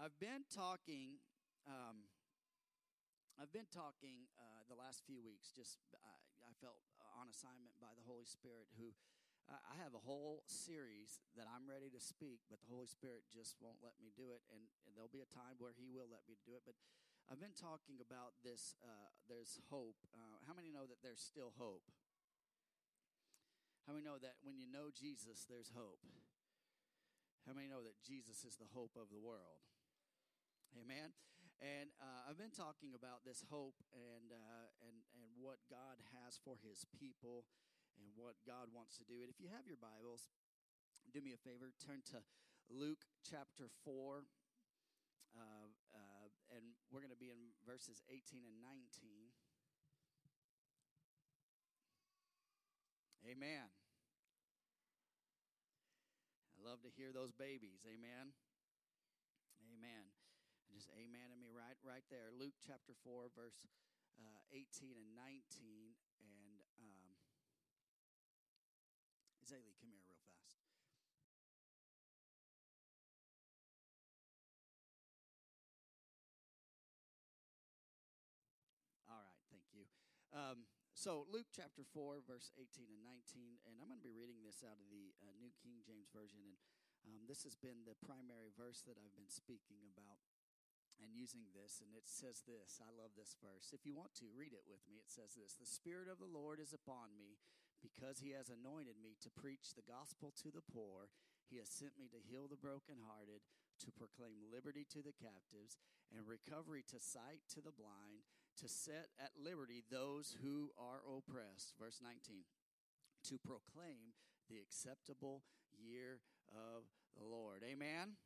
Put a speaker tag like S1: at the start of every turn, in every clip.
S1: I've been talking. Um, I've been talking uh, the last few weeks. Just uh, I felt on assignment by the Holy Spirit. Who uh, I have a whole series that I'm ready to speak, but the Holy Spirit just won't let me do it. And, and there'll be a time where He will let me do it. But I've been talking about this. Uh, there's hope. Uh, how many know that there's still hope? How many know that when you know Jesus, there's hope? How many know that Jesus is the hope of the world? Amen. And uh, I've been talking about this hope and uh, and and what God has for His people and what God wants to do. And if you have your Bibles, do me a favor, turn to Luke chapter four, uh, uh and we're going to be in verses eighteen and nineteen. Amen. I love to hear those babies. Amen. Amen just amen to me right right there. Luke chapter 4, verse uh, 18 and 19. And um, Zaylee, come here real fast. All right, thank you. Um, so, Luke chapter 4, verse 18 and 19, and I'm going to be reading this out of the uh, New King James Version. And um, this has been the primary verse that I've been speaking about using this, and it says this. I love this verse. If you want to, read it with me. It says this The Spirit of the Lord is upon me because he has anointed me to preach the gospel to the poor. He has sent me to heal the brokenhearted, to proclaim liberty to the captives, and recovery to sight to the blind, to set at liberty those who are oppressed. Verse 19 to proclaim the acceptable year of the Lord. Amen.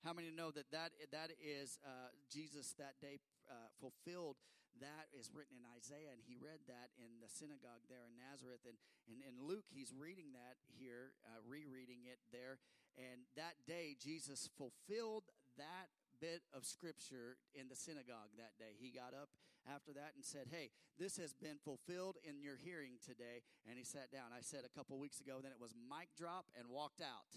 S1: How many know that that, that is uh, Jesus that day uh, fulfilled? That is written in Isaiah, and he read that in the synagogue there in Nazareth. And, and in Luke, he's reading that here, uh, rereading it there. And that day, Jesus fulfilled that bit of scripture in the synagogue that day. He got up after that and said, Hey, this has been fulfilled in your hearing today. And he sat down. I said a couple weeks ago, then it was mic drop and walked out.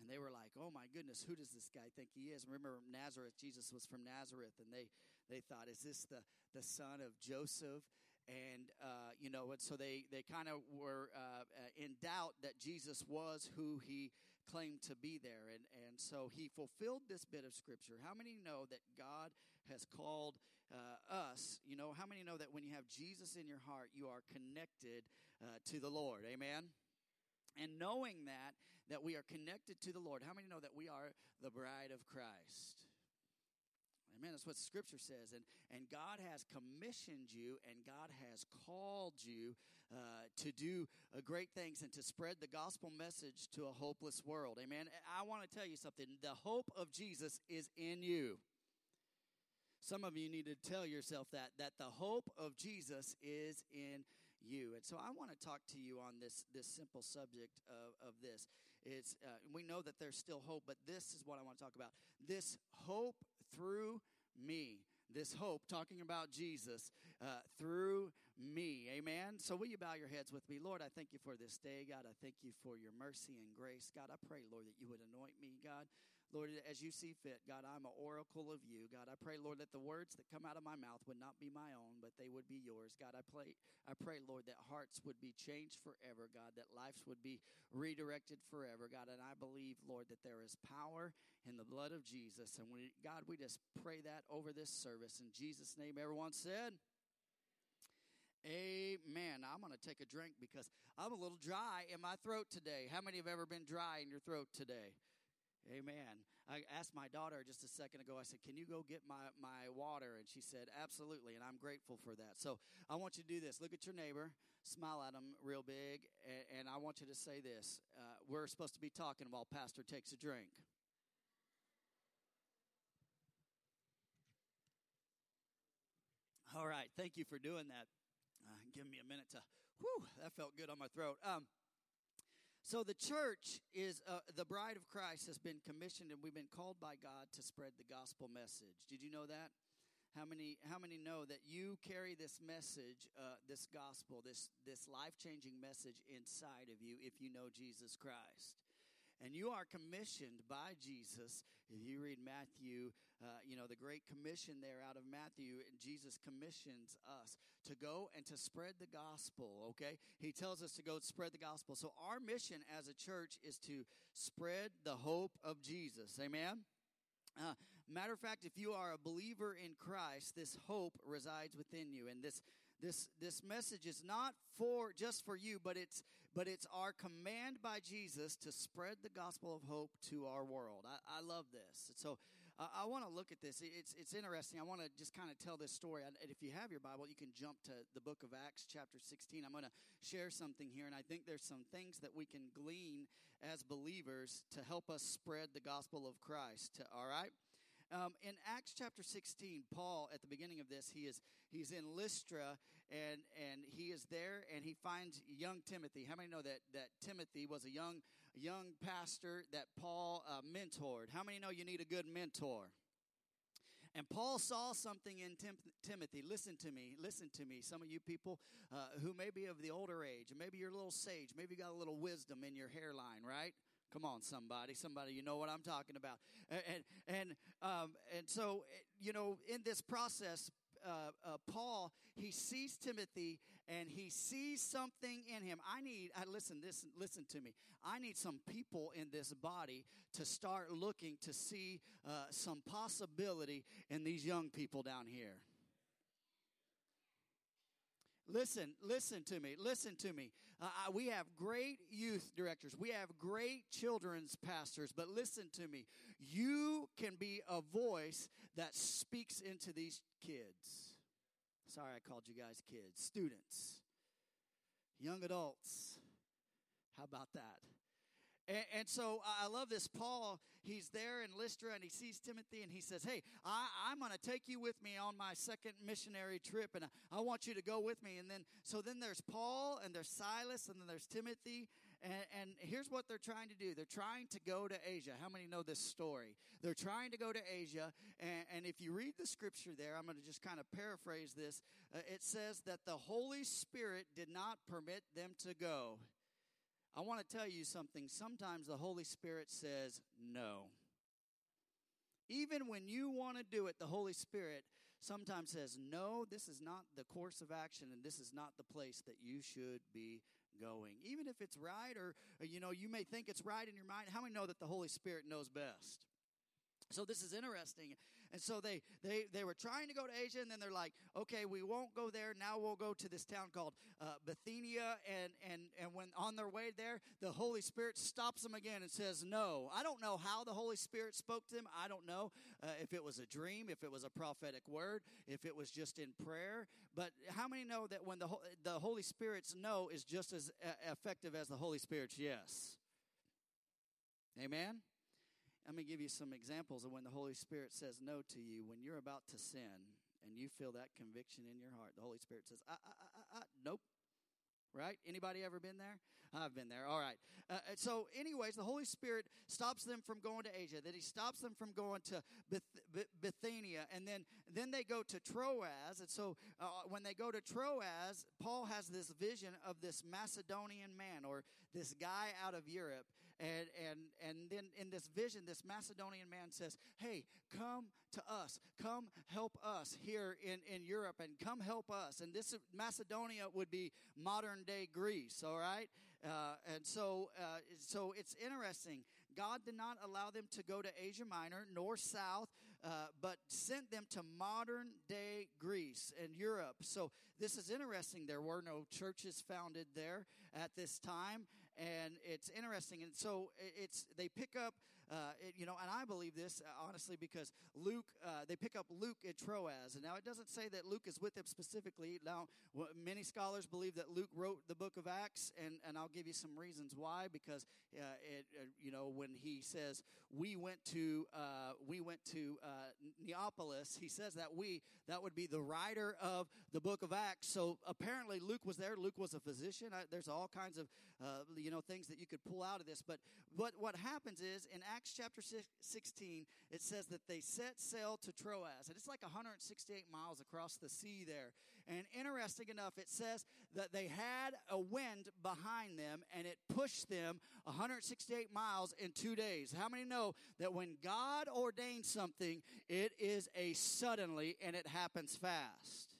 S1: And they were like, "Oh my goodness, who does this guy think he is?" Remember Nazareth? Jesus was from Nazareth, and they they thought, "Is this the the son of Joseph?" And uh, you know, and so they they kind of were uh, uh, in doubt that Jesus was who he claimed to be there, and and so he fulfilled this bit of scripture. How many know that God has called uh, us? You know, how many know that when you have Jesus in your heart, you are connected uh, to the Lord? Amen. And knowing that, that we are connected to the Lord. How many know that we are the bride of Christ? Amen. That's what Scripture says. And, and God has commissioned you and God has called you uh, to do uh, great things and to spread the gospel message to a hopeless world. Amen. I want to tell you something. The hope of Jesus is in you. Some of you need to tell yourself that, that the hope of Jesus is in you. And so I want to talk to you on this this simple subject of, of this. It's uh, we know that there's still hope, but this is what I want to talk about. This hope through me. This hope, talking about Jesus uh, through me. Amen. So, will you bow your heads with me? Lord, I thank you for this day. God, I thank you for your mercy and grace. God, I pray, Lord, that you would anoint me, God. Lord, as you see fit, God, I'm an oracle of you. God, I pray, Lord, that the words that come out of my mouth would not be my own, but they would be yours. God, I pray, I pray, Lord, that hearts would be changed forever, God, that lives would be redirected forever, God. And I believe, Lord, that there is power in the blood of Jesus. And we, God, we just pray that over this service. In Jesus' name, everyone said, Amen. I'm going to take a drink because I'm a little dry in my throat today. How many have ever been dry in your throat today? Amen. I asked my daughter just a second ago, I said, Can you go get my, my water? And she said, Absolutely. And I'm grateful for that. So I want you to do this. Look at your neighbor, smile at him real big, and, and I want you to say this. Uh, we're supposed to be talking while Pastor takes a drink. All right. Thank you for doing that. Uh, give me a minute to, whew, that felt good on my throat. Um, so the church is uh, the bride of Christ has been commissioned and we've been called by God to spread the gospel message. Did you know that? How many how many know that you carry this message, uh, this gospel, this this life changing message inside of you if you know Jesus Christ? And you are commissioned by Jesus. If you read Matthew, uh, you know, the Great Commission there out of Matthew, and Jesus commissions us to go and to spread the gospel, okay? He tells us to go spread the gospel. So our mission as a church is to spread the hope of Jesus. Amen? Uh, matter of fact, if you are a believer in Christ, this hope resides within you, and this this this message is not for just for you, but it's but it's our command by Jesus to spread the gospel of hope to our world. I, I love this. So uh, I want to look at this. It's it's interesting. I want to just kind of tell this story. And if you have your Bible, you can jump to the book of Acts, chapter 16. I'm going to share something here, and I think there's some things that we can glean as believers to help us spread the gospel of Christ. All right. Um, in Acts chapter 16, Paul, at the beginning of this, he is he's in Lystra and and he is there and he finds young Timothy. How many know that that Timothy was a young young pastor that Paul uh, mentored? How many know you need a good mentor? And Paul saw something in Tim- Timothy. Listen to me. Listen to me. Some of you people uh, who may be of the older age, maybe you're a little sage, maybe you got a little wisdom in your hairline, right? Come on, somebody, somebody, you know what I'm talking about. And and um, and so you know, in this process, uh, uh, Paul he sees Timothy and he sees something in him. I need. I listen. Listen. Listen to me. I need some people in this body to start looking to see uh, some possibility in these young people down here. Listen, listen to me, listen to me. Uh, we have great youth directors, we have great children's pastors, but listen to me. You can be a voice that speaks into these kids. Sorry, I called you guys kids. Students, young adults. How about that? And, and, so I love this. Paul, he's there in Lystra and he sees Timothy and he says, Hey, I, am going to take you with me on my second missionary trip and I, I, want you to go with me. And then, so then there's Paul and there's Silas and then there's Timothy. And, and here's what they're trying to do they're trying to go to Asia. How many know this story? They're trying to go to Asia. And, and if you read the scripture there, I'm going to just kind of paraphrase this. Uh, it says that the Holy Spirit did not permit them to go. I want to tell you something. Sometimes the Holy Spirit says no. Even when you want to do it, the Holy Spirit sometimes says, No, this is not the course of action, and this is not the place that you should be going. Even if it's right, or, you know, you may think it's right in your mind. How many know that the Holy Spirit knows best? So this is interesting. And so they, they, they were trying to go to Asia, and then they're like, okay, we won't go there. Now we'll go to this town called uh, Bithynia. And, and, and when on their way there, the Holy Spirit stops them again and says, no. I don't know how the Holy Spirit spoke to them. I don't know uh, if it was a dream, if it was a prophetic word, if it was just in prayer. But how many know that when the, the Holy Spirit's no is just as uh, effective as the Holy Spirit's yes? Amen? Going to give you some examples of when the Holy Spirit says no to you. When you're about to sin and you feel that conviction in your heart, the Holy Spirit says, ah, ah, ah, ah nope. Right? Anybody ever been there? I've been there. All right. Uh, uh, so, anyways, the Holy Spirit stops them from going to Asia. That He stops them from going to Bith- Bithynia, and then then they go to Troas. And so, uh, when they go to Troas, Paul has this vision of this Macedonian man or this guy out of Europe, and, and, and then in this vision, this Macedonian man says, Hey, come to us. Come help us here in, in Europe and come help us. And this Macedonia would be modern day Greece, all right? Uh, and so, uh, so it's interesting. God did not allow them to go to Asia Minor nor South, uh, but sent them to modern day Greece and Europe. So this is interesting. There were no churches founded there at this time and it's interesting. And so it's they pick up, uh, it, you know, and I believe this uh, honestly because Luke, uh, they pick up Luke at Troas, and now it doesn't say that Luke is with them specifically. Now, many scholars believe that Luke wrote the book of Acts, and and I'll give you some reasons why. Because uh, it, uh, you know, when he says we went to uh, we went to Neapolis, he says that we that would be the writer of the book of Acts. So apparently Luke was there. Luke was a physician. I, there's all kinds of you know, things that you could pull out of this. But what, what happens is in Acts chapter 16, it says that they set sail to Troas. And it's like 168 miles across the sea there. And interesting enough, it says that they had a wind behind them and it pushed them 168 miles in two days. How many know that when God ordains something, it is a suddenly and it happens fast?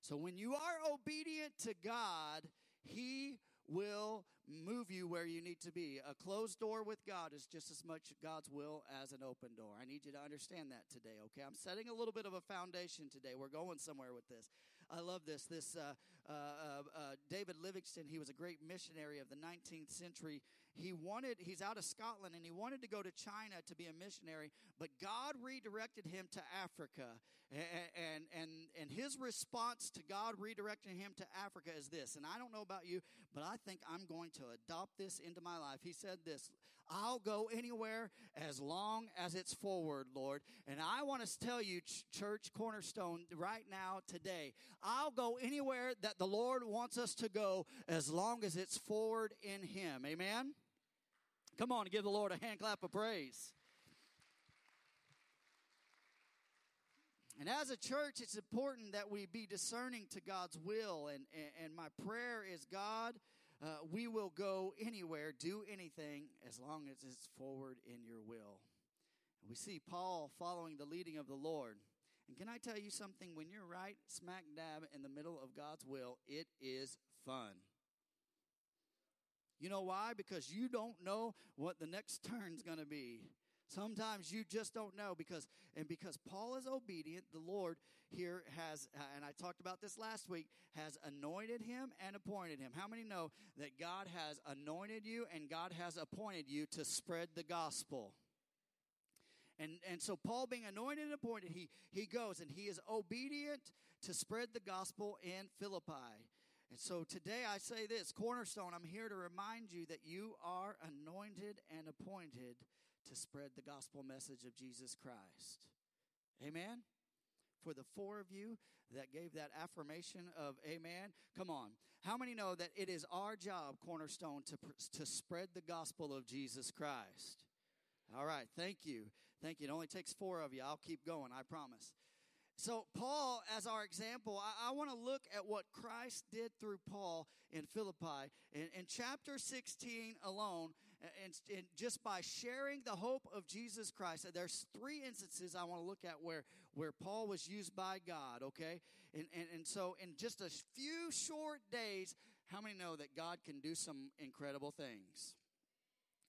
S1: So when you are obedient to God, He will move you where you need to be. A closed door with God is just as much God's will as an open door. I need you to understand that today, okay? I'm setting a little bit of a foundation today. We're going somewhere with this. I love this. This uh, uh, uh, uh David Livingstone, he was a great missionary of the 19th century. He wanted, he's out of Scotland, and he wanted to go to China to be a missionary, but God redirected him to Africa. And, and, and, his response to God redirecting him to Africa is this. And I don't know about you, but I think I'm going to adopt this into my life. He said this I'll go anywhere as long as it's forward, Lord. And I want to tell you, Church Cornerstone, right now, today, I'll go anywhere that the Lord wants us to go as long as it's forward in Him. Amen? Come on, give the Lord a hand clap of praise. And as a church, it's important that we be discerning to God's will. And, and, and my prayer is God, uh, we will go anywhere, do anything, as long as it's forward in your will. And we see Paul following the leading of the Lord. And can I tell you something? When you're right smack dab in the middle of God's will, it is fun. You know why? Because you don't know what the next turn's going to be. Sometimes you just don't know because, and because Paul is obedient, the Lord here has, and I talked about this last week, has anointed him and appointed him. How many know that God has anointed you and God has appointed you to spread the gospel? And, and so Paul being anointed and appointed, he, he goes and he is obedient to spread the gospel in Philippi. And so today I say this Cornerstone, I'm here to remind you that you are anointed and appointed to spread the gospel message of Jesus Christ. Amen? For the four of you that gave that affirmation of amen, come on. How many know that it is our job, Cornerstone, to, to spread the gospel of Jesus Christ? All right, thank you. Thank you. It only takes four of you. I'll keep going, I promise. So, Paul, as our example, I, I want to look at what Christ did through Paul in Philippi. In, in chapter 16 alone, and, and, just by sharing the hope of Jesus Christ, there's three instances I want to look at where, where Paul was used by God, okay? And, and, and so, in just a few short days, how many know that God can do some incredible things?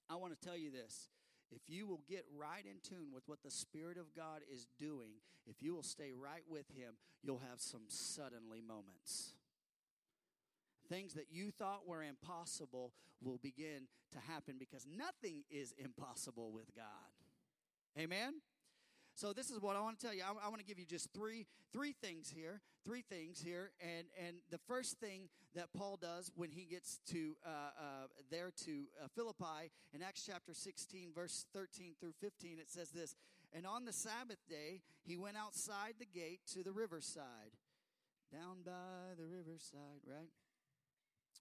S1: I want to tell you this if you will get right in tune with what the Spirit of God is doing, if you will stay right with Him, you'll have some suddenly moments. Things that you thought were impossible will begin to happen because nothing is impossible with God. Amen? So this is what I want to tell you. I, I, want to give you just three three things here, three things here, and and the first thing that Paul does when he gets to uh, uh, there to uh, Philippi in Acts chapter sixteen, verse thirteen through fifteen, it says this: And on the Sabbath day, he went outside the gate to the riverside, down by the riverside, right,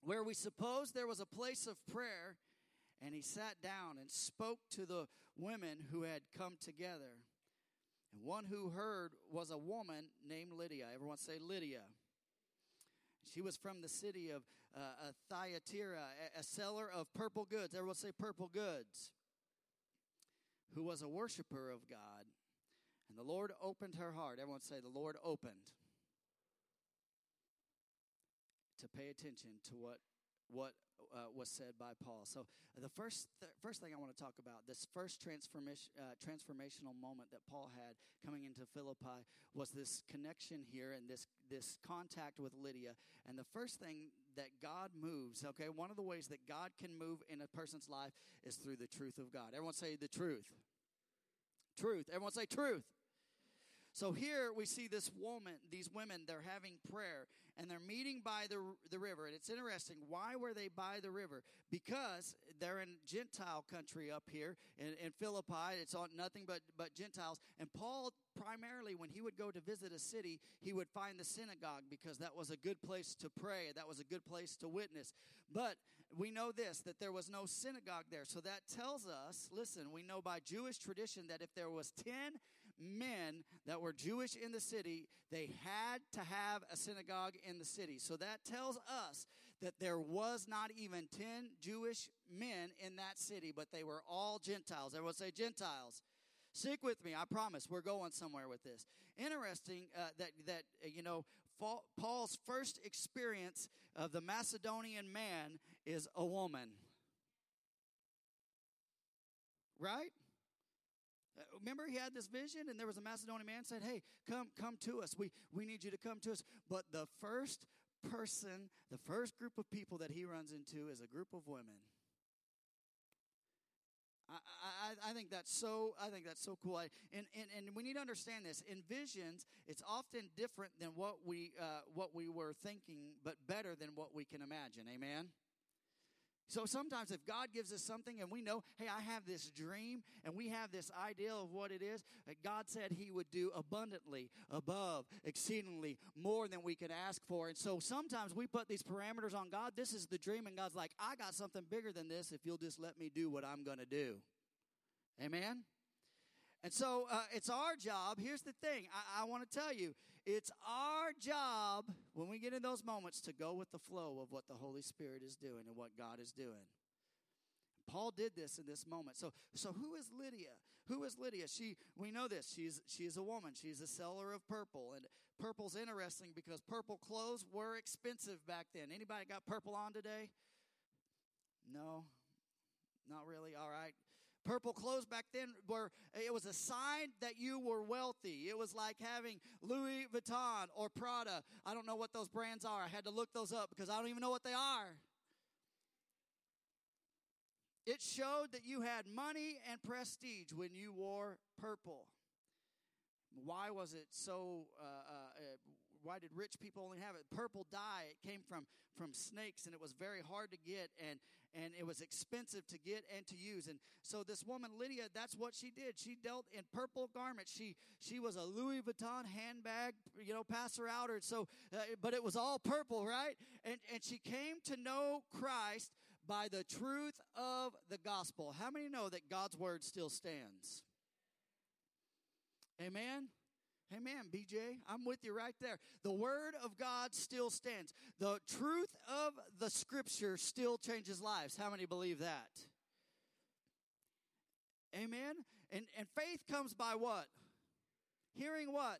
S1: where we suppose there was a place of prayer. And he sat down and spoke to the women who had come together. And one who heard was a woman named Lydia. Everyone say Lydia. She was from the city of uh, Thyatira, a, a seller of purple goods. Everyone say purple goods. Who was a worshiper of God. And the Lord opened her heart. Everyone say, The Lord opened. To pay attention to what, what uh, was said by Paul. So the first th- first thing I want to talk about, this first transformation uh, transformational moment that Paul had coming into Philippi was this connection here and this this contact with Lydia. And the first thing that God moves, okay, one of the ways that God can move in a person's life is through the truth of God. Everyone say the truth. Truth. Everyone say truth. So here we see this woman, these women, they're having prayer. And they're meeting by the, the river. And it's interesting. Why were they by the river? Because they're in Gentile country up here in, in Philippi. It's on nothing but, but Gentiles. And Paul, primarily, when he would go to visit a city, he would find the synagogue because that was a good place to pray. That was a good place to witness. But we know this that there was no synagogue there. So that tells us, listen, we know by Jewish tradition that if there was 10 men that were Jewish in the city, they had to have a synagogue in the city. So that tells us that there was not even 10 Jewish men in that city, but they were all Gentiles. Everyone say Gentiles. Stick with me. I promise we're going somewhere with this. Interesting uh, that that uh, you know Paul's first experience of the Macedonian man is a woman. Right? Uh, remember, he had this vision, and there was a Macedonian man said, "Hey, come, come to us. We we need you to come to us." But the first person, the first group of people that he runs into is a group of women. I, I, I think that's so I think that's so cool. I, and, and and we need to understand this. In visions, it's often different than what we uh, what we were thinking, but better than what we can imagine. Amen. So sometimes if God gives us something and we know, hey, I have this dream and we have this idea of what it is, that God said he would do abundantly, above, exceedingly, more than we could ask for. And so sometimes we put these parameters on God. This is the dream and God's like, I got something bigger than this if you'll just let me do what I'm going to do. Amen? And so uh, it's our job. Here's the thing I, I want to tell you it's our job when we get in those moments to go with the flow of what the Holy Spirit is doing and what God is doing. Paul did this in this moment. So, so who is Lydia? Who is Lydia? She, we know this. She's she's a woman. She's a seller of purple, and purple's interesting because purple clothes were expensive back then. Anybody got purple on today? No, not really. All right. Purple clothes back then were, it was a sign that you were wealthy. It was like having Louis Vuitton or Prada. I don't know what those brands are. I had to look those up because I don't even know what they are. It showed that you had money and prestige when you wore purple. Why was it so? Uh, uh, why did rich people only have it? Purple dye. It came from from snakes, and it was very hard to get, and and it was expensive to get and to use. And so this woman Lydia, that's what she did. She dealt in purple garments. She she was a Louis Vuitton handbag, you know, passer outer. So, uh, but it was all purple, right? And and she came to know Christ by the truth of the gospel. How many know that God's word still stands? Amen. Amen, BJ. I'm with you right there. The Word of God still stands. The truth of the Scripture still changes lives. How many believe that? Amen. And, and faith comes by what? Hearing what?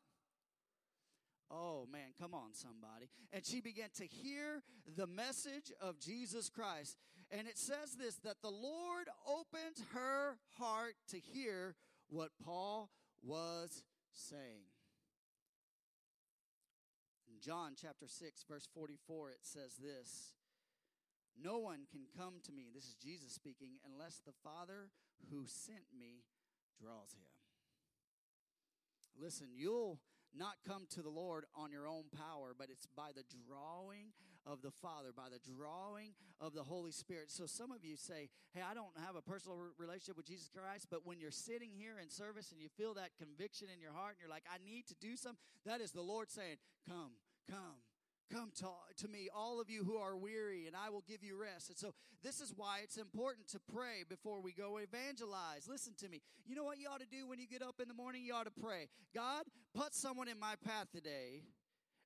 S1: Oh man, come on, somebody. And she began to hear the message of Jesus Christ. And it says this that the Lord opened her heart to hear what Paul was saying. John chapter 6, verse 44, it says this No one can come to me, this is Jesus speaking, unless the Father who sent me draws him. Listen, you'll not come to the Lord on your own power, but it's by the drawing of the Father, by the drawing of the Holy Spirit. So some of you say, Hey, I don't have a personal relationship with Jesus Christ, but when you're sitting here in service and you feel that conviction in your heart and you're like, I need to do something, that is the Lord saying, Come, Come, come to, to me, all of you who are weary, and I will give you rest. And so, this is why it's important to pray before we go evangelize. Listen to me. You know what you ought to do when you get up in the morning? You ought to pray. God, put someone in my path today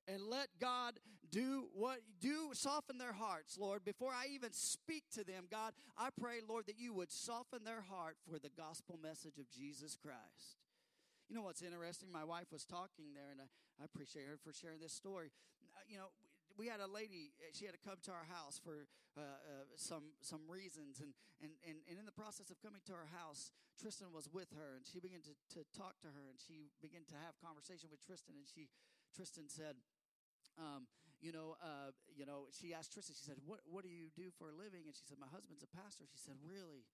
S1: and let God do what do soften their hearts, Lord. Before I even speak to them, God, I pray, Lord, that you would soften their heart for the gospel message of Jesus Christ. You know what's interesting? My wife was talking there, and I, I appreciate her for sharing this story. Uh, you know, we had a lady uh, she had to come to our house for uh, uh, some some reasons and, and and and in the process of coming to our house tristan was with her and she began to, to talk to her and she began to have conversation with tristan and she tristan said um, you know, uh, you know, she asked Tristan. She said, "What What do you do for a living?" And she said, "My husband's a pastor." She said, "Really?"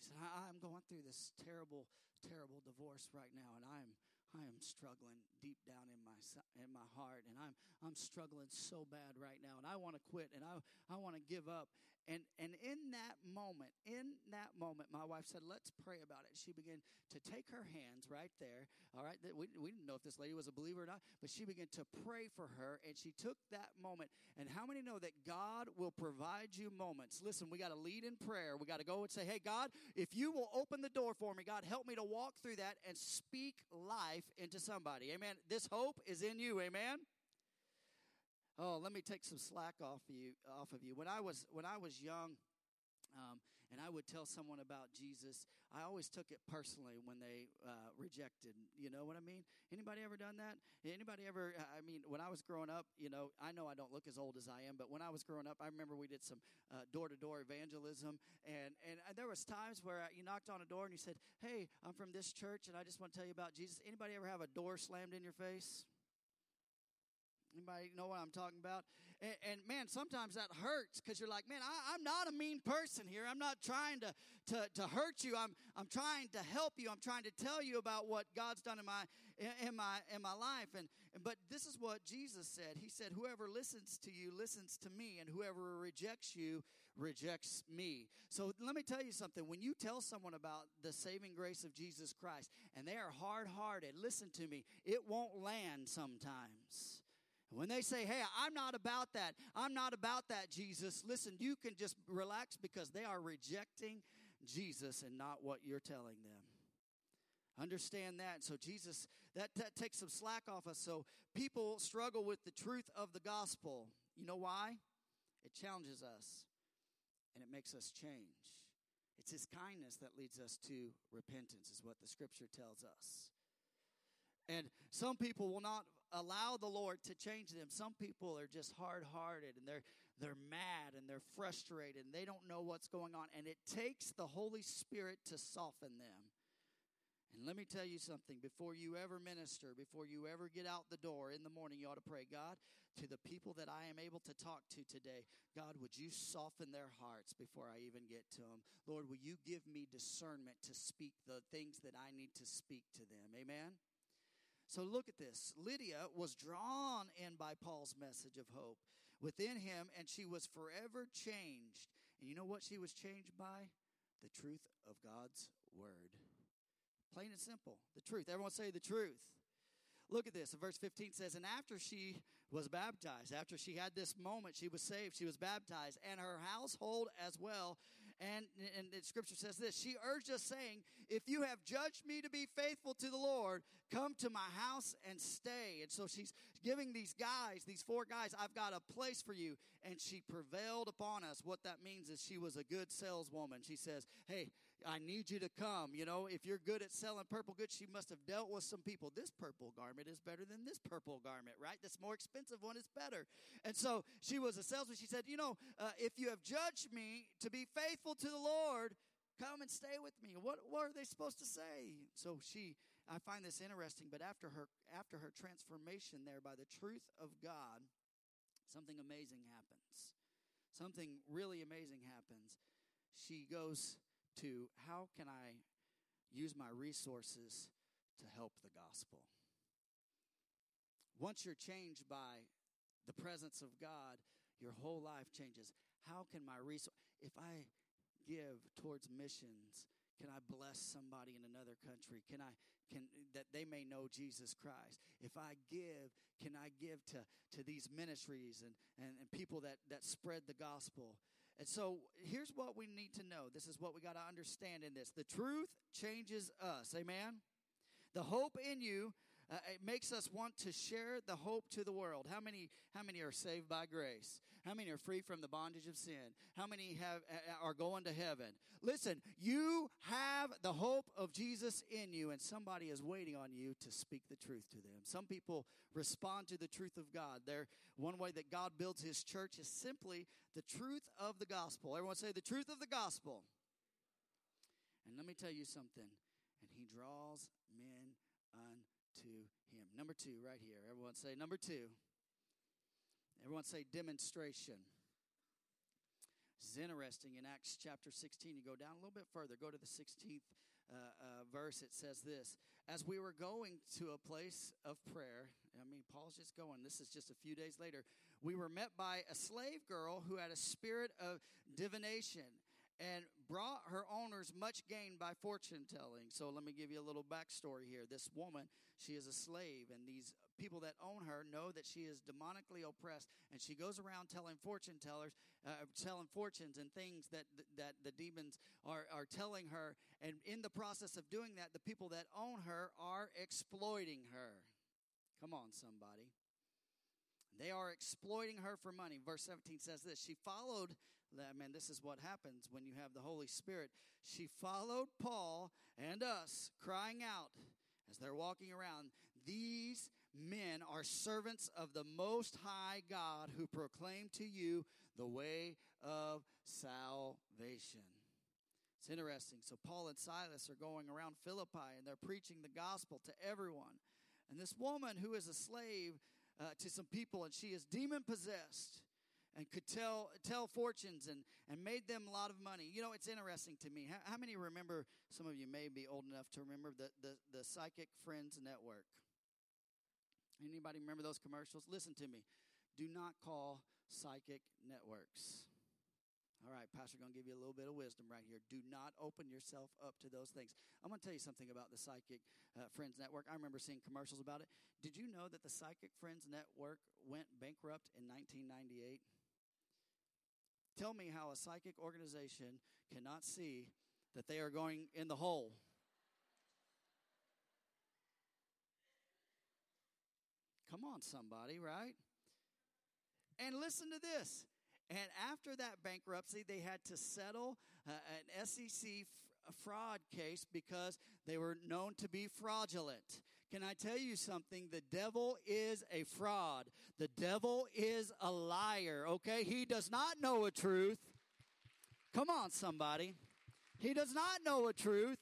S1: She said, I, am going through this terrible, terrible divorce right now, and I'm I am struggling deep down in my in my heart, and I'm I'm struggling so bad right now, and I want to quit, and I I want to give up. And and in that moment, in that moment, my wife said, "Let's pray about it." She began to take her hands right there. All right, we we didn't know if this lady was a believer or not, but she began to pray for her, and she took that moment. And how many know that God will provide you moments? Listen, we got to lead in prayer. We got to go and say, "Hey, God, if you will open the door for me, God, help me to walk through that and speak life into somebody." Amen. This hope is in you. Amen. Oh, let me take some slack off of you. Off of you. When I was when I was young, um, and I would tell someone about Jesus, I always took it personally when they uh, rejected. You know what I mean? Anybody ever done that? Anybody ever? I mean, when I was growing up, you know, I know I don't look as old as I am, but when I was growing up, I remember we did some door to door evangelism, and and there was times where you knocked on a door and you said, "Hey, I'm from this church, and I just want to tell you about Jesus." Anybody ever have a door slammed in your face? Anybody know what I'm talking about? And, and man, sometimes that hurts because you're like, man, I, am not a mean person here. I'm not trying to, to, to hurt you. I'm, I'm trying to help you. I'm trying to tell you about what God's done in my, in my, in my life. And, but this is what Jesus said. He said, whoever listens to you listens to me, and whoever rejects you rejects me. So let me tell you something. When you tell someone about the saving grace of Jesus Christ and they are hard hearted, listen to me, it won't land sometimes. When they say, Hey, I'm not about that, I'm not about that, Jesus, listen, you can just relax because they are rejecting Jesus and not what you're telling them. Understand that. So, Jesus, that, that takes some slack off us. So, people struggle with the truth of the gospel. You know why? It challenges us and it makes us change. It's His kindness that leads us to repentance, is what the scripture tells us. And some people will not allow the Lord to change them. Some people are just hard-hearted and they're they're mad and they're frustrated and they don't know what's going on and it takes the Holy Spirit to soften them. And let me tell you something before you ever minister, before you ever get out the door in the morning, you ought to pray, God, to the people that I am able to talk to today, God, would you soften their hearts before I even get to them? Lord, will you give me discernment to speak the things that I need to speak to them? Amen. So look at this. Lydia was drawn in by Paul's message of hope within him, and she was forever changed. And you know what she was changed by? The truth of God's word. Plain and simple. The truth. Everyone say the truth. Look at this. Verse 15 says, And after she was baptized, after she had this moment, she was saved, she was baptized, and her household as well and, and scripture says this She urged us, saying, If you have judged me to be faithful to the Lord, come to my house and stay. And so she's giving these guys, these four guys, I've got a place for you. And she prevailed upon us. What that means is she was a good saleswoman. She says, Hey, I need you to come. You know, if you're good at selling purple goods, she must have dealt with some people. This purple garment is better than this purple garment, right? This more expensive one is better. And so she was a salesman. She said, You know, uh, if you have judged me to be faithful to the Lord, come and stay with me. What, what are they supposed to say? So she, I find this interesting, but after her, after her transformation there by the truth of God, something amazing happens. Something really amazing happens. She goes to how can I use my resources to help the gospel? Once you're changed by the presence of God, your whole life changes. How can my resource if I give towards missions, can I bless somebody in another country? Can I can that they may know Jesus Christ? If I give, can I give to, to these ministries and, and, and people that, that spread the gospel? And so here's what we need to know. This is what we got to understand in this. The truth changes us. Amen. The hope in you uh, it makes us want to share the hope to the world. How many how many are saved by grace? How many are free from the bondage of sin? How many have are going to heaven? Listen, you have the hope of Jesus in you and somebody is waiting on you to speak the truth to them. Some people respond to the truth of God. There one way that God builds his church is simply the truth of the gospel. Everyone say the truth of the gospel. And let me tell you something. And he draws unto him. Number two, right here. Everyone say number two. Everyone say demonstration. This is interesting. In Acts chapter 16, you go down a little bit further. Go to the 16th uh, uh, verse, it says this As we were going to a place of prayer, I mean, Paul's just going, this is just a few days later, we were met by a slave girl who had a spirit of divination and brought her owners much gain by fortune telling. So let me give you a little backstory here. This woman, she is a slave, and these people that own her know that she is demonically oppressed, and she goes around telling fortune tellers, uh, telling fortunes and things that that the demons are are telling her. And in the process of doing that, the people that own her are exploiting her. Come on, somebody. They are exploiting her for money. Verse 17 says this She followed man this is what happens when you have the holy spirit. She followed paul and us crying out as they're walking around these men are servants of the most high god who proclaim to you the way of salvation it's interesting. So paul and silas are going around philippi and they're preaching the gospel to everyone. And this woman who is a slave uh, to some people and she is demon possessed and could tell tell fortunes and, and made them a lot of money. You know, it's interesting to me. How, how many remember, some of you may be old enough to remember the, the, the Psychic Friends Network? Anybody remember those commercials? Listen to me. Do not call psychic networks. All right, Pastor, going to give you a little bit of wisdom right here. Do not open yourself up to those things. I'm going to tell you something about the Psychic uh, Friends Network. I remember seeing commercials about it. Did you know that the Psychic Friends Network went bankrupt in 1998? Tell me how a psychic organization cannot see that they are going in the hole. Come on, somebody, right? And listen to this. And after that bankruptcy, they had to settle uh, an SEC f- fraud case because they were known to be fraudulent. Can I tell you something? The devil is a fraud. The devil is a liar, okay? He does not know a truth. Come on, somebody. He does not know a truth.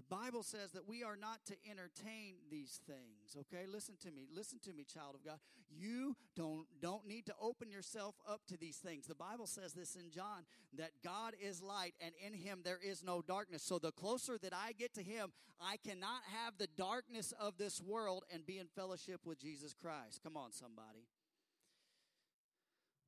S1: The Bible says that we are not to entertain these things, okay? Listen to me. Listen to me, child of God. You don't don't need to open yourself up to these things. The Bible says this in John that God is light and in him there is no darkness. So the closer that I get to him, I cannot have the darkness of this world and be in fellowship with Jesus Christ. Come on somebody.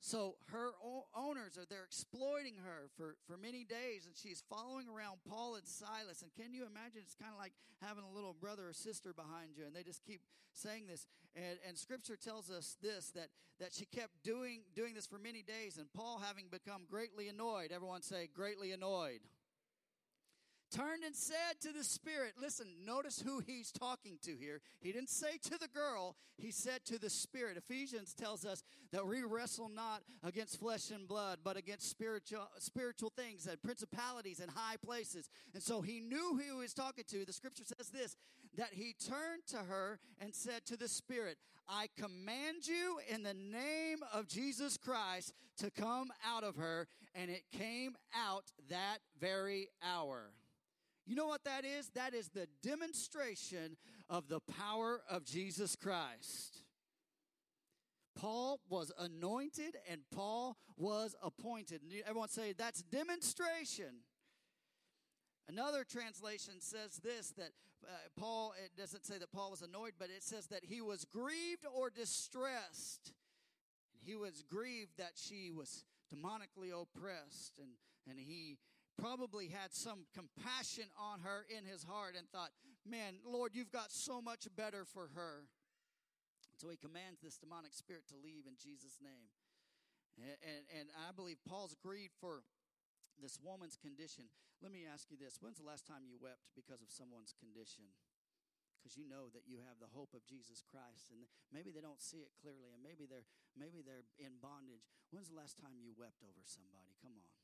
S1: So her owners are they're exploiting her for, for many days, and she's following around Paul and Silas. And can you imagine? It's kind of like having a little brother or sister behind you, and they just keep saying this. And, and Scripture tells us this that that she kept doing doing this for many days, and Paul having become greatly annoyed. Everyone say greatly annoyed turned and said to the Spirit, listen, notice who he's talking to here. He didn't say to the girl, he said to the Spirit. Ephesians tells us that we wrestle not against flesh and blood, but against spiritual, spiritual things and principalities and high places. And so he knew who he was talking to. The scripture says this that he turned to her and said to the Spirit, I command you in the name of Jesus Christ to come out of her. And it came out that very hour. You know what that is? That is the demonstration of the power of Jesus Christ. Paul was anointed and Paul was appointed. Everyone say that's demonstration. Another translation says this that uh, Paul, it doesn't say that Paul was annoyed, but it says that he was grieved or distressed. He was grieved that she was demonically oppressed, and, and he probably had some compassion on her in his heart and thought, Man, Lord, you've got so much better for her. So he commands this demonic spirit to leave in Jesus' name. And, and, and I believe Paul's agreed for this woman's condition. Let me ask you this when's the last time you wept because of someone's condition? Because you know that you have the hope of Jesus Christ, and maybe they don't see it clearly, and maybe they're maybe they're in bondage. When's the last time you wept over somebody? Come on.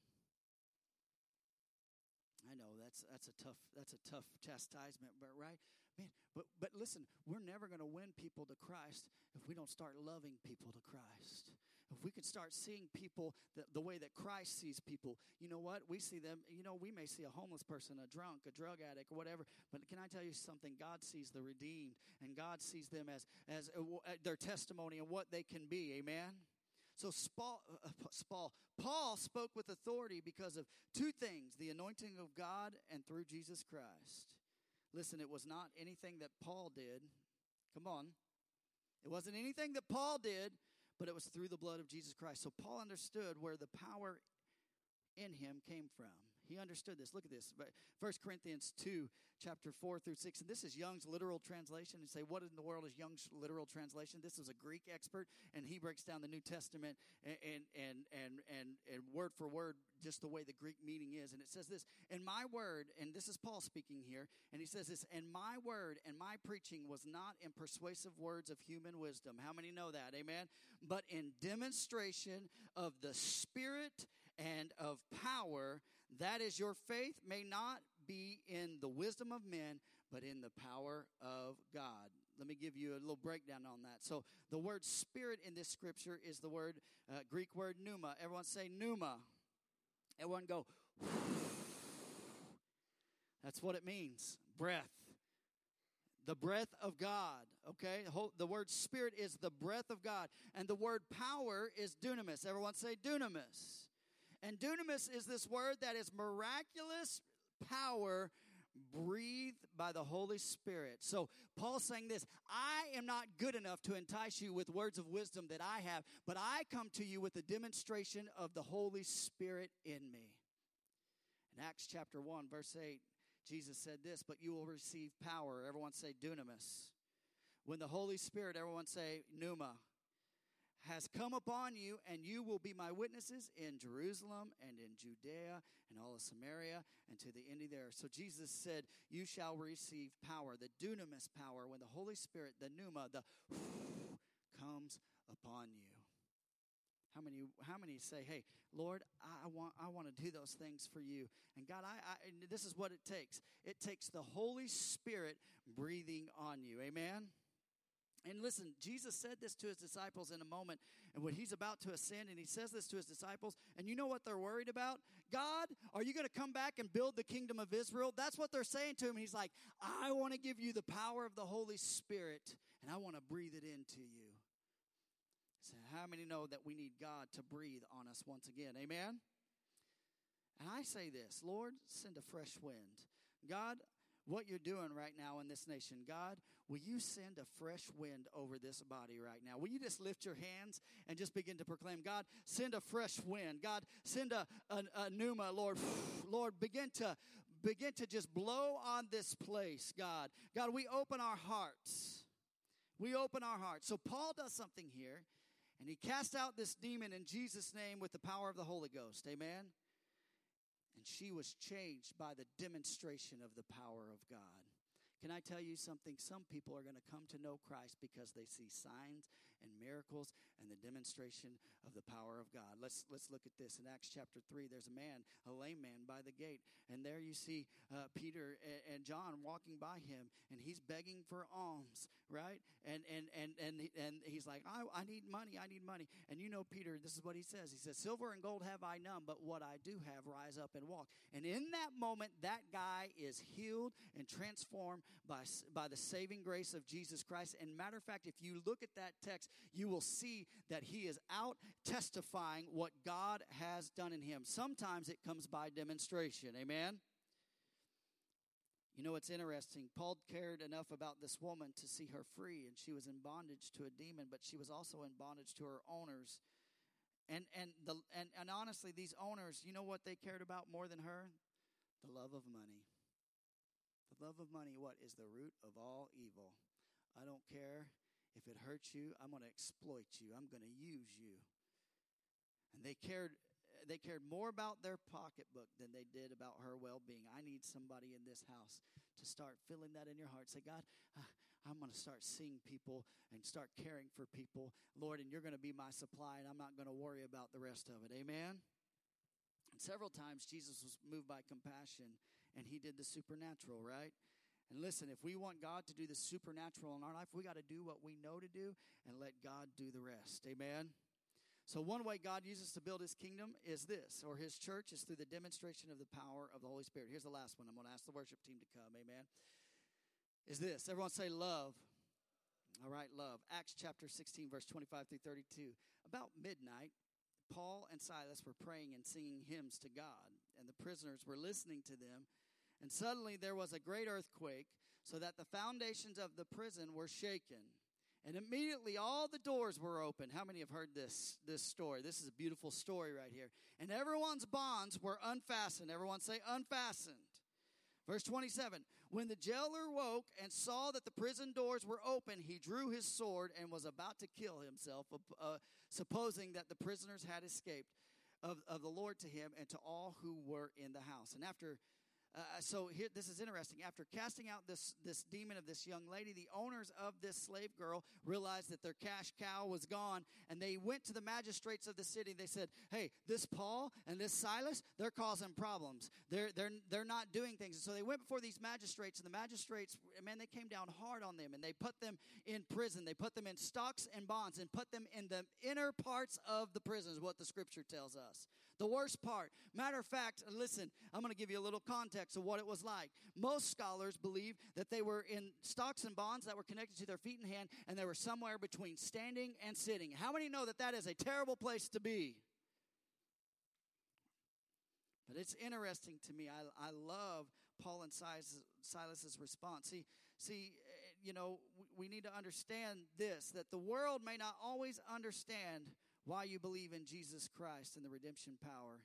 S1: I know that's that's a tough that's a tough chastisement, but right, man. But but listen, we're never going to win people to Christ if we don't start loving people to Christ. If we could start seeing people the, the way that Christ sees people, you know what? We see them. You know, we may see a homeless person, a drunk, a drug addict, or whatever. But can I tell you something? God sees the redeemed, and God sees them as as uh, uh, their testimony and what they can be. Amen. So Paul, uh, Paul, Paul spoke with authority because of two things the anointing of God and through Jesus Christ. Listen, it was not anything that Paul did. Come on. It wasn't anything that Paul did, but it was through the blood of Jesus Christ. So Paul understood where the power in him came from. He understood this. Look at this. 1 Corinthians 2, chapter 4 through 6. And this is Young's literal translation. And say, what in the world is Young's literal translation? This is a Greek expert, and he breaks down the New Testament and, and, and, and, and, word for word, just the way the Greek meaning is. And it says this, and my word, and this is Paul speaking here, and he says this, and my word and my preaching was not in persuasive words of human wisdom. How many know that? Amen. But in demonstration of the Spirit and of power that is, your faith may not be in the wisdom of men, but in the power of God. Let me give you a little breakdown on that. So, the word spirit in this scripture is the word, uh, Greek word pneuma. Everyone say pneuma. Everyone go, that's what it means breath. The breath of God, okay? The word spirit is the breath of God. And the word power is dunamis. Everyone say dunamis. And dunamis is this word that is miraculous power breathed by the Holy Spirit. So Paul's saying this I am not good enough to entice you with words of wisdom that I have, but I come to you with a demonstration of the Holy Spirit in me. In Acts chapter 1, verse 8, Jesus said this, but you will receive power. Everyone say dunamis. When the Holy Spirit, everyone say pneuma has come upon you, and you will be my witnesses in Jerusalem and in Judea and all of Samaria and to the end of there. So Jesus said, You shall receive power, the dunamis power, when the Holy Spirit, the pneuma, the comes upon you. How many, how many say, Hey, Lord, I want, I want to do those things for you? And God, I, I this is what it takes it takes the Holy Spirit breathing on you. Amen? And listen, Jesus said this to his disciples in a moment, and when he's about to ascend, and he says this to his disciples, and you know what they're worried about? God, are you going to come back and build the kingdom of Israel? That's what they're saying to him. He's like, I want to give you the power of the Holy Spirit, and I want to breathe it into you. So, how many know that we need God to breathe on us once again? Amen? And I say this Lord, send a fresh wind. God, what you're doing right now in this nation. God, will you send a fresh wind over this body right now? Will you just lift your hands and just begin to proclaim, God, send a fresh wind. God, send a, a, a pneuma, Lord. Lord, begin to begin to just blow on this place, God. God, we open our hearts. We open our hearts. So Paul does something here, and he casts out this demon in Jesus' name with the power of the Holy Ghost. Amen. She was changed by the demonstration of the power of God. Can I tell you something? Some people are going to come to know Christ because they see signs and miracles and the demonstration of the power of God. Let's let's look at this in Acts chapter 3. There's a man, a lame man by the gate, and there you see uh, Peter and, and John walking by him and he's begging for alms, right? And and and and and he's like, "I I need money. I need money." And you know Peter, this is what he says. He says, "Silver and gold have I none, but what I do have rise up and walk." And in that moment that guy is healed and transformed by, by the saving grace of Jesus Christ. And matter of fact, if you look at that text, you will see that he is out testifying what God has done in him. Sometimes it comes by demonstration. Amen. You know, it's interesting. Paul cared enough about this woman to see her free, and she was in bondage to a demon, but she was also in bondage to her owners. And and the and, and honestly, these owners, you know what they cared about more than her? The love of money. The love of money, what is the root of all evil? I don't care if it hurts you, I'm going to exploit you. I'm going to use you. And they cared they cared more about their pocketbook than they did about her well-being. I need somebody in this house to start filling that in your heart. Say, God, I'm going to start seeing people and start caring for people, Lord, and you're going to be my supply, and I'm not going to worry about the rest of it. Amen. And several times Jesus was moved by compassion and he did the supernatural, right? And listen, if we want God to do the supernatural in our life, we got to do what we know to do and let God do the rest. Amen. So, one way God uses to build his kingdom is this, or his church, is through the demonstration of the power of the Holy Spirit. Here's the last one. I'm going to ask the worship team to come. Amen. Is this. Everyone say love. All right, love. Acts chapter 16, verse 25 through 32. About midnight, Paul and Silas were praying and singing hymns to God, and the prisoners were listening to them. And suddenly there was a great earthquake, so that the foundations of the prison were shaken. And immediately all the doors were open. How many have heard this, this story? This is a beautiful story right here. And everyone's bonds were unfastened. Everyone say, unfastened. Verse 27 When the jailer woke and saw that the prison doors were open, he drew his sword and was about to kill himself, uh, supposing that the prisoners had escaped of, of the Lord to him and to all who were in the house. And after uh, so here, this is interesting. After casting out this, this demon of this young lady, the owners of this slave girl realized that their cash cow was gone, and they went to the magistrates of the city. They said, "Hey, this Paul and this Silas, they're causing problems. They're they're they're not doing things." And so they went before these magistrates, and the magistrates, man, they came down hard on them, and they put them in prison. They put them in stocks and bonds, and put them in the inner parts of the prison. Is what the scripture tells us. The worst part. Matter of fact, listen, I'm going to give you a little context of what it was like. Most scholars believe that they were in stocks and bonds that were connected to their feet and hand, and they were somewhere between standing and sitting. How many know that that is a terrible place to be? But it's interesting to me. I, I love Paul and Silas, Silas's response. See, see, eh, you know, we need to understand this that the world may not always understand why you believe in Jesus Christ and the redemption power.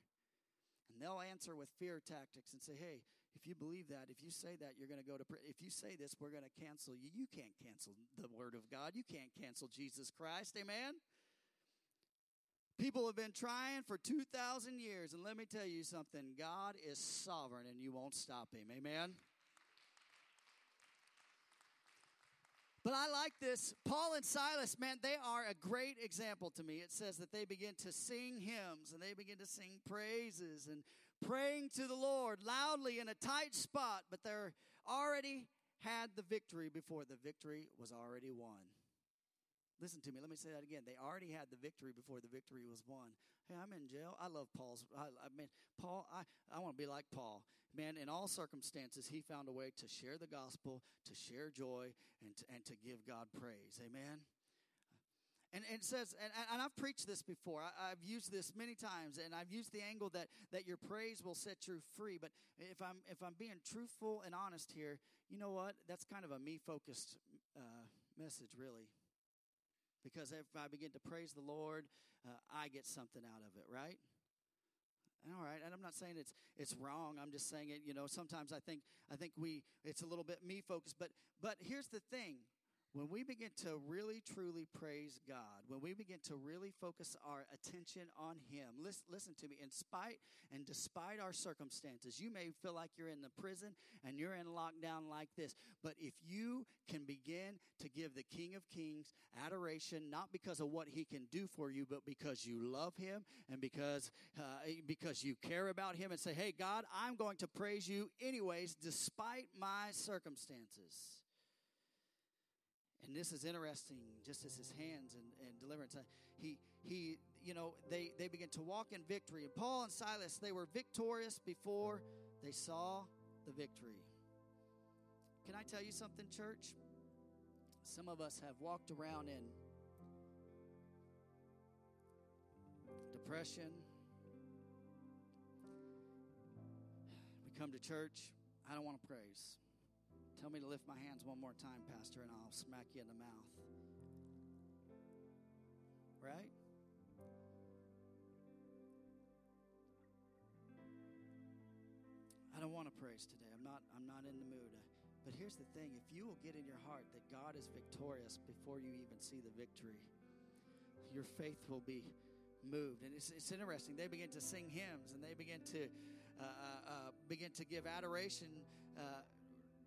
S1: And they'll answer with fear tactics and say, hey, if you believe that, if you say that, you're going to go to prison. If you say this, we're going to cancel you. You can't cancel the word of God. You can't cancel Jesus Christ. Amen? People have been trying for 2,000 years. And let me tell you something God is sovereign and you won't stop him. Amen? But I like this. Paul and Silas, man, they are a great example to me. It says that they begin to sing hymns and they begin to sing praises and praying to the Lord loudly in a tight spot, but they're already had the victory before the victory was already won. Listen to me. Let me say that again. They already had the victory before the victory was won. Hey, I'm in jail. I love Paul's. I, I mean, Paul. I, I want to be like Paul. Man, in all circumstances, he found a way to share the gospel, to share joy, and to, and to give God praise. Amen. And, and it says, and, and I've preached this before. I, have used this many times, and I've used the angle that that your praise will set you free. But if I'm if I'm being truthful and honest here, you know what? That's kind of a me focused uh, message, really. Because if I begin to praise the Lord, uh, I get something out of it, right? All right, and I'm not saying it's it's wrong. I'm just saying it. You know, sometimes I think I think we it's a little bit me focused, but but here's the thing: when we begin to really truly praise God, when we begin to really focus our attention on Him, listen, listen, to me, in spite and despite our circumstances, you may feel like you're in the prison and you're in lockdown like this, but if you can begin to give the King of Kings adoration, not because of what He can do for you, but because you love Him and because, uh, because you care about Him and say, hey, God, I'm going to praise you anyways, despite my circumstances. And this is interesting, just as his hands and, and deliverance. Uh, he, he, you know, they, they begin to walk in victory. And Paul and Silas, they were victorious before they saw the victory. Can I tell you something, church? Some of us have walked around in depression. We come to church. I don't want to praise. Tell me to lift my hands one more time, Pastor, and I'll smack you in the mouth. Right? I don't want to praise today. I'm not I'm not in the mood. But here's the thing, if you will get in your heart that God is victorious before you even see the victory, your faith will be moved. And it's, it's interesting. They begin to sing hymns and they begin to uh, uh, uh begin to give adoration uh,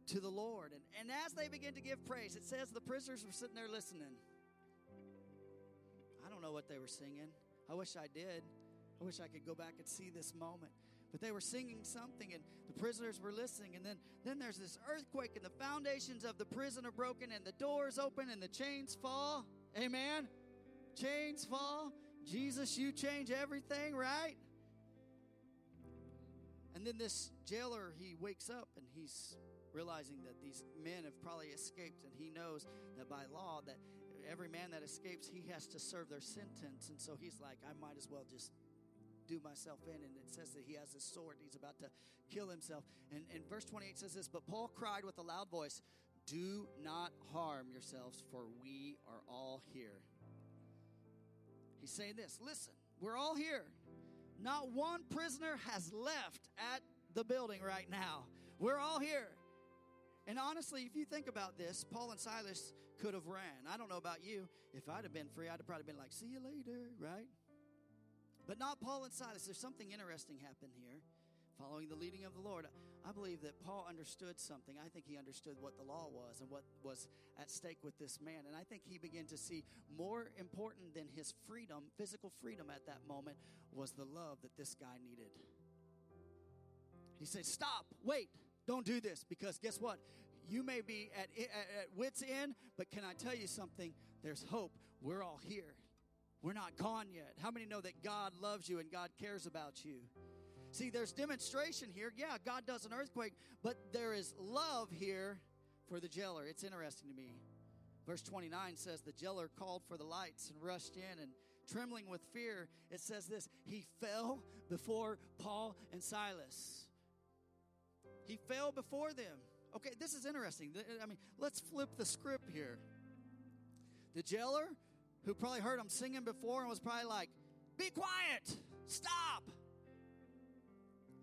S1: to the Lord. And, and as they begin to give praise, it says the prisoners were sitting there listening. I don't know what they were singing. I wish I did. I wish I could go back and see this moment. But they were singing something and the prisoners were listening. And then, then there's this earthquake and the foundations of the prison are broken and the doors open and the chains fall. Amen. Chains fall. Jesus, you change everything, right? And then this jailer, he wakes up and he's realizing that these men have probably escaped and he knows that by law that every man that escapes, he has to serve their sentence. And so he's like, I might as well just do myself in. And it says that he has his sword. He's about to kill himself. And, and verse 28 says this But Paul cried with a loud voice, Do not harm yourselves, for we are all here. He's saying this Listen, we're all here. Not one prisoner has left at the building right now. We're all here. And honestly, if you think about this, Paul and Silas could have ran. I don't know about you. If I'd have been free, I'd have probably been like, see you later, right? But not Paul and Silas. There's something interesting happened here. Following the leading of the Lord, I believe that Paul understood something. I think he understood what the law was and what was at stake with this man. And I think he began to see more important than his freedom, physical freedom at that moment, was the love that this guy needed. He said, Stop, wait, don't do this. Because guess what? You may be at, at, at wits' end, but can I tell you something? There's hope. We're all here. We're not gone yet. How many know that God loves you and God cares about you? See, there's demonstration here. Yeah, God does an earthquake, but there is love here for the jailer. It's interesting to me. Verse 29 says the jailer called for the lights and rushed in and trembling with fear, it says this He fell before Paul and Silas. He fell before them. Okay, this is interesting. I mean, let's flip the script here. The jailer, who probably heard him singing before and was probably like, Be quiet, stop.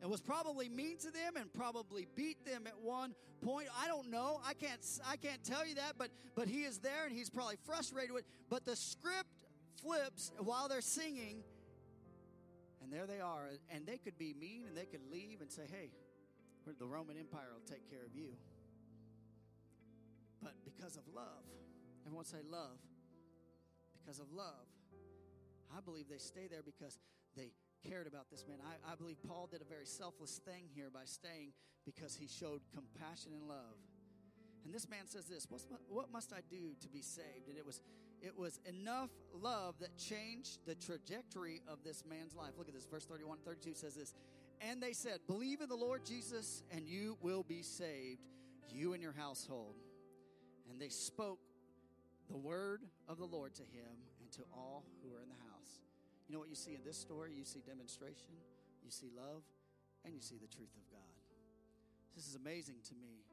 S1: And was probably mean to them and probably beat them at one point. I don't know. I can't I can't tell you that, but but he is there and he's probably frustrated with but the script flips while they're singing and there they are and they could be mean and they could leave and say, "Hey, the Roman Empire will take care of you. But because of love, everyone say love. Because of love, I believe they stay there because they cared about this man. I, I believe Paul did a very selfless thing here by staying because he showed compassion and love. And this man says this, what must I do to be saved? And it was it was enough love that changed the trajectory of this man's life. Look at this, verse 31 32 says this. And they said, Believe in the Lord Jesus, and you will be saved, you and your household. And they spoke the word of the Lord to him and to all who were in the house. You know what you see in this story? You see demonstration, you see love, and you see the truth of God. This is amazing to me.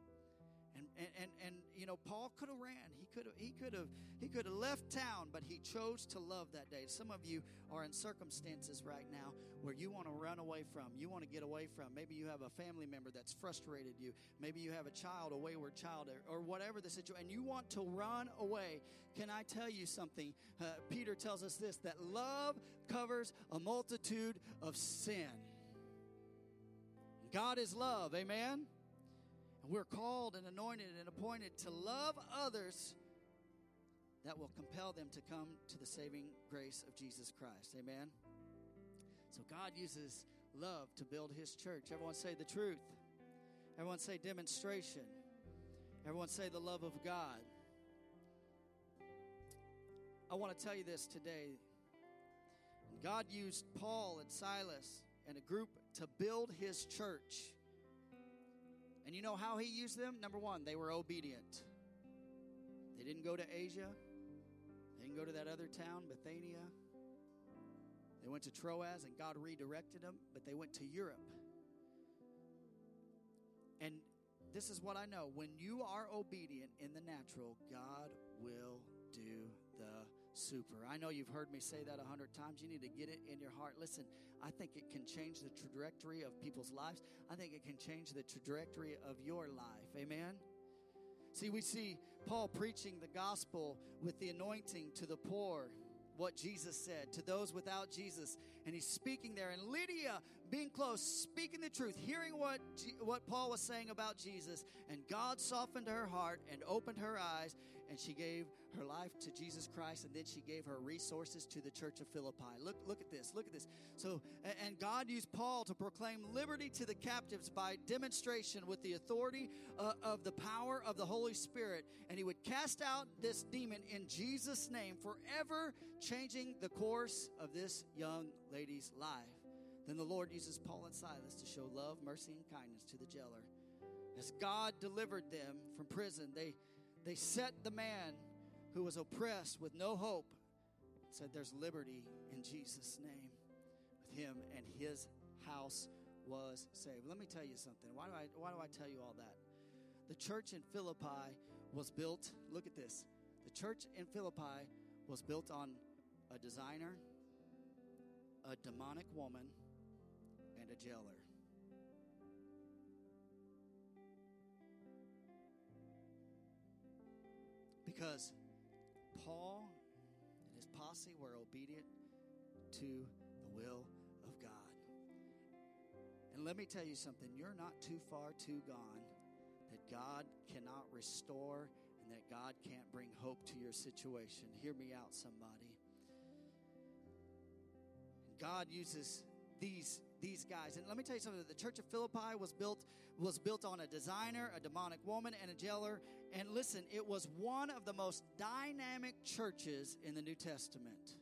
S1: And, and, and, and you know, Paul could have ran. He could have, he could have, he could have left town, but he chose to love that day. Some of you are in circumstances right now where you want to run away from, you want to get away from. Maybe you have a family member that's frustrated you. Maybe you have a child, a wayward child, or, or whatever the situation, and you want to run away. Can I tell you something? Uh, Peter tells us this that love covers a multitude of sin. God is love, amen? And we're called and anointed and appointed to love others that will compel them to come to the saving grace of Jesus Christ. Amen. So God uses love to build his church. Everyone say the truth. Everyone say demonstration. Everyone say the love of God. I want to tell you this today. God used Paul and Silas and a group to build his church. And you know how he used them? Number one, they were obedient. They didn't go to Asia, they didn't go to that other town, Bithynia. They went to Troas and God redirected them, but they went to Europe. And this is what I know when you are obedient in the natural, God will do the super. I know you've heard me say that a hundred times. You need to get it in your heart. Listen, I think it can change the trajectory of people's lives. I think it can change the trajectory of your life. Amen. See, we see Paul preaching the gospel with the anointing to the poor, what Jesus said, to those without Jesus. And he's speaking there. And Lydia, being close, speaking the truth, hearing what, what Paul was saying about Jesus. And God softened her heart and opened her eyes and she gave her life to Jesus Christ, and then she gave her resources to the church of Philippi. Look, look at this. Look at this. So, and God used Paul to proclaim liberty to the captives by demonstration with the authority uh, of the power of the Holy Spirit, and he would cast out this demon in Jesus' name, forever changing the course of this young lady's life. Then the Lord uses Paul and Silas to show love, mercy, and kindness to the jailer. As God delivered them from prison, they they set the man who was oppressed with no hope, said, There's liberty in Jesus' name with him, and his house was saved. Let me tell you something. Why do I, why do I tell you all that? The church in Philippi was built, look at this. The church in Philippi was built on a designer, a demonic woman, and a jailer. Because Paul and his posse were obedient to the will of God. And let me tell you something you're not too far too gone that God cannot restore and that God can't bring hope to your situation. Hear me out, somebody. God uses these these guys. And let me tell you something. The church of Philippi was built was built on a designer, a demonic woman, and a jailer. And listen, it was one of the most dynamic churches in the New Testament.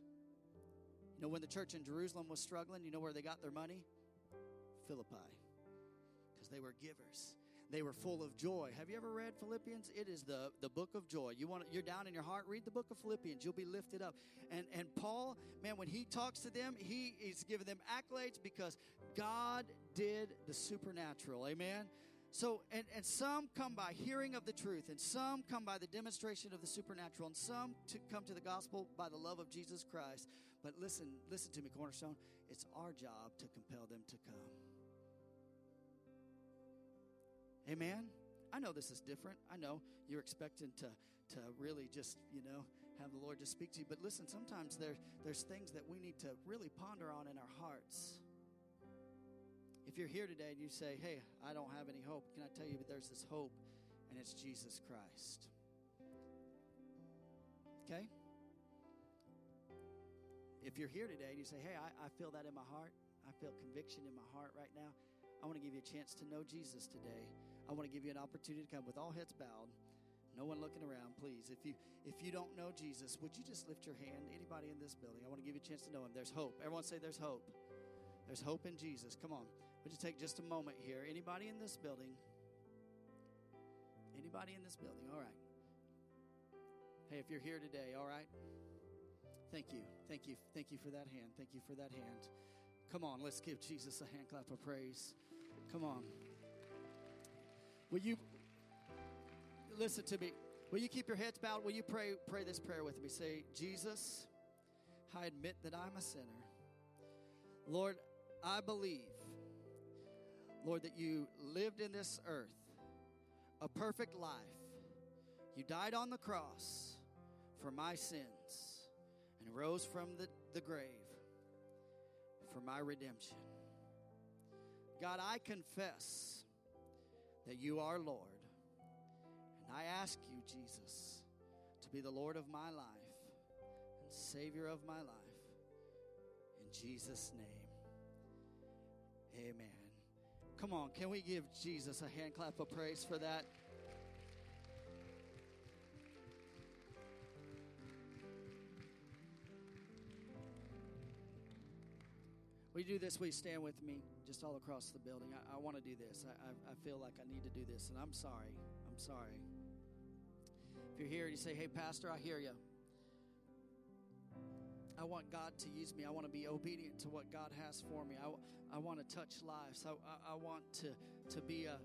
S1: You know, when the church in Jerusalem was struggling, you know where they got their money? Philippi. Because they were givers they were full of joy. Have you ever read Philippians? It is the, the book of joy. You want you're down in your heart, read the book of Philippians. You'll be lifted up. And and Paul, man, when he talks to them, he is giving them accolades because God did the supernatural. Amen. So, and, and some come by hearing of the truth, and some come by the demonstration of the supernatural, and some to come to the gospel by the love of Jesus Christ. But listen, listen to me, Cornerstone. It's our job to compel them to come. Amen. I know this is different. I know you're expecting to to really just, you know, have the Lord just speak to you. But listen, sometimes there, there's things that we need to really ponder on in our hearts. If you're here today and you say, hey, I don't have any hope, can I tell you that there's this hope, and it's Jesus Christ? Okay? If you're here today and you say, hey, I, I feel that in my heart, I feel conviction in my heart right now, I want to give you a chance to know Jesus today. I want to give you an opportunity to come with all heads bowed, no one looking around, please. If you if you don't know Jesus, would you just lift your hand? Anybody in this building? I want to give you a chance to know him. There's hope. Everyone say there's hope. There's hope in Jesus. Come on. Would you take just a moment here? Anybody in this building? Anybody in this building? All right. Hey, if you're here today, all right? Thank you. Thank you. Thank you for that hand. Thank you for that hand. Come on, let's give Jesus a hand clap of praise. Come on. Will you listen to me? Will you keep your heads bowed? Will you pray pray this prayer with me? Say, Jesus, I admit that I'm a sinner. Lord, I believe, Lord, that you lived in this earth a perfect life. You died on the cross for my sins and rose from the, the grave for my redemption. God, I confess that you are Lord. And I ask you, Jesus, to be the Lord of my life and Savior of my life. In Jesus' name, amen. Come on, can we give Jesus a hand clap of praise for that? We do this, we stand with me just all across the building. I, I want to do this. I, I, I, feel like I need to do this, and I'm sorry. I'm sorry. If you're here and you say, hey, Pastor, I hear you. I want God to use me. I want to be obedient to what God has for me. I, I want to touch lives. I, I, I want to, to be a,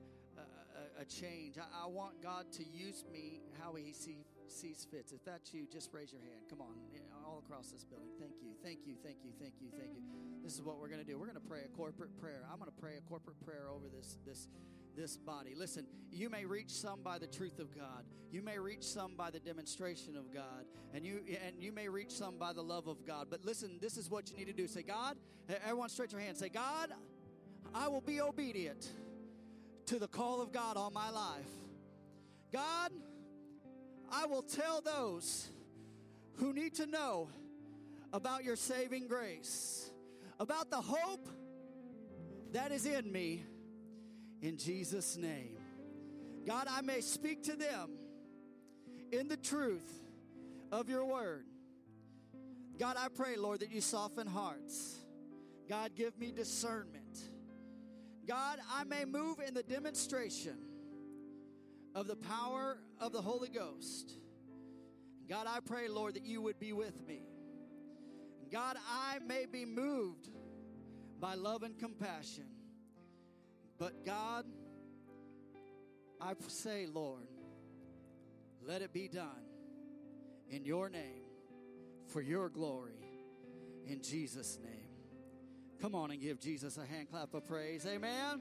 S1: a, a change. I, I, want God to use me how He see, sees fits. If that's you, just raise your hand. Come on, all across this building. Thank you, thank you, thank you, thank you, thank you. This is what we're going to do. We're going to pray a corporate prayer. I'm going to pray a corporate prayer over this this this body. Listen, you may reach some by the truth of God. You may reach some by the demonstration of God, and you and you may reach some by the love of God. But listen, this is what you need to do. Say, God, everyone stretch your hand. Say, God, I will be obedient to the call of God on my life. God, I will tell those who need to know about your saving grace, about the hope that is in me in Jesus' name. God, I may speak to them in the truth of your word. God, I pray, Lord, that you soften hearts. God, give me discernment. God, I may move in the demonstration of the power of the Holy Ghost. God, I pray, Lord, that you would be with me. God, I may be moved by love and compassion. But God, I say, Lord, let it be done in your name for your glory in Jesus' name. Come on and give Jesus a hand clap of praise. Amen.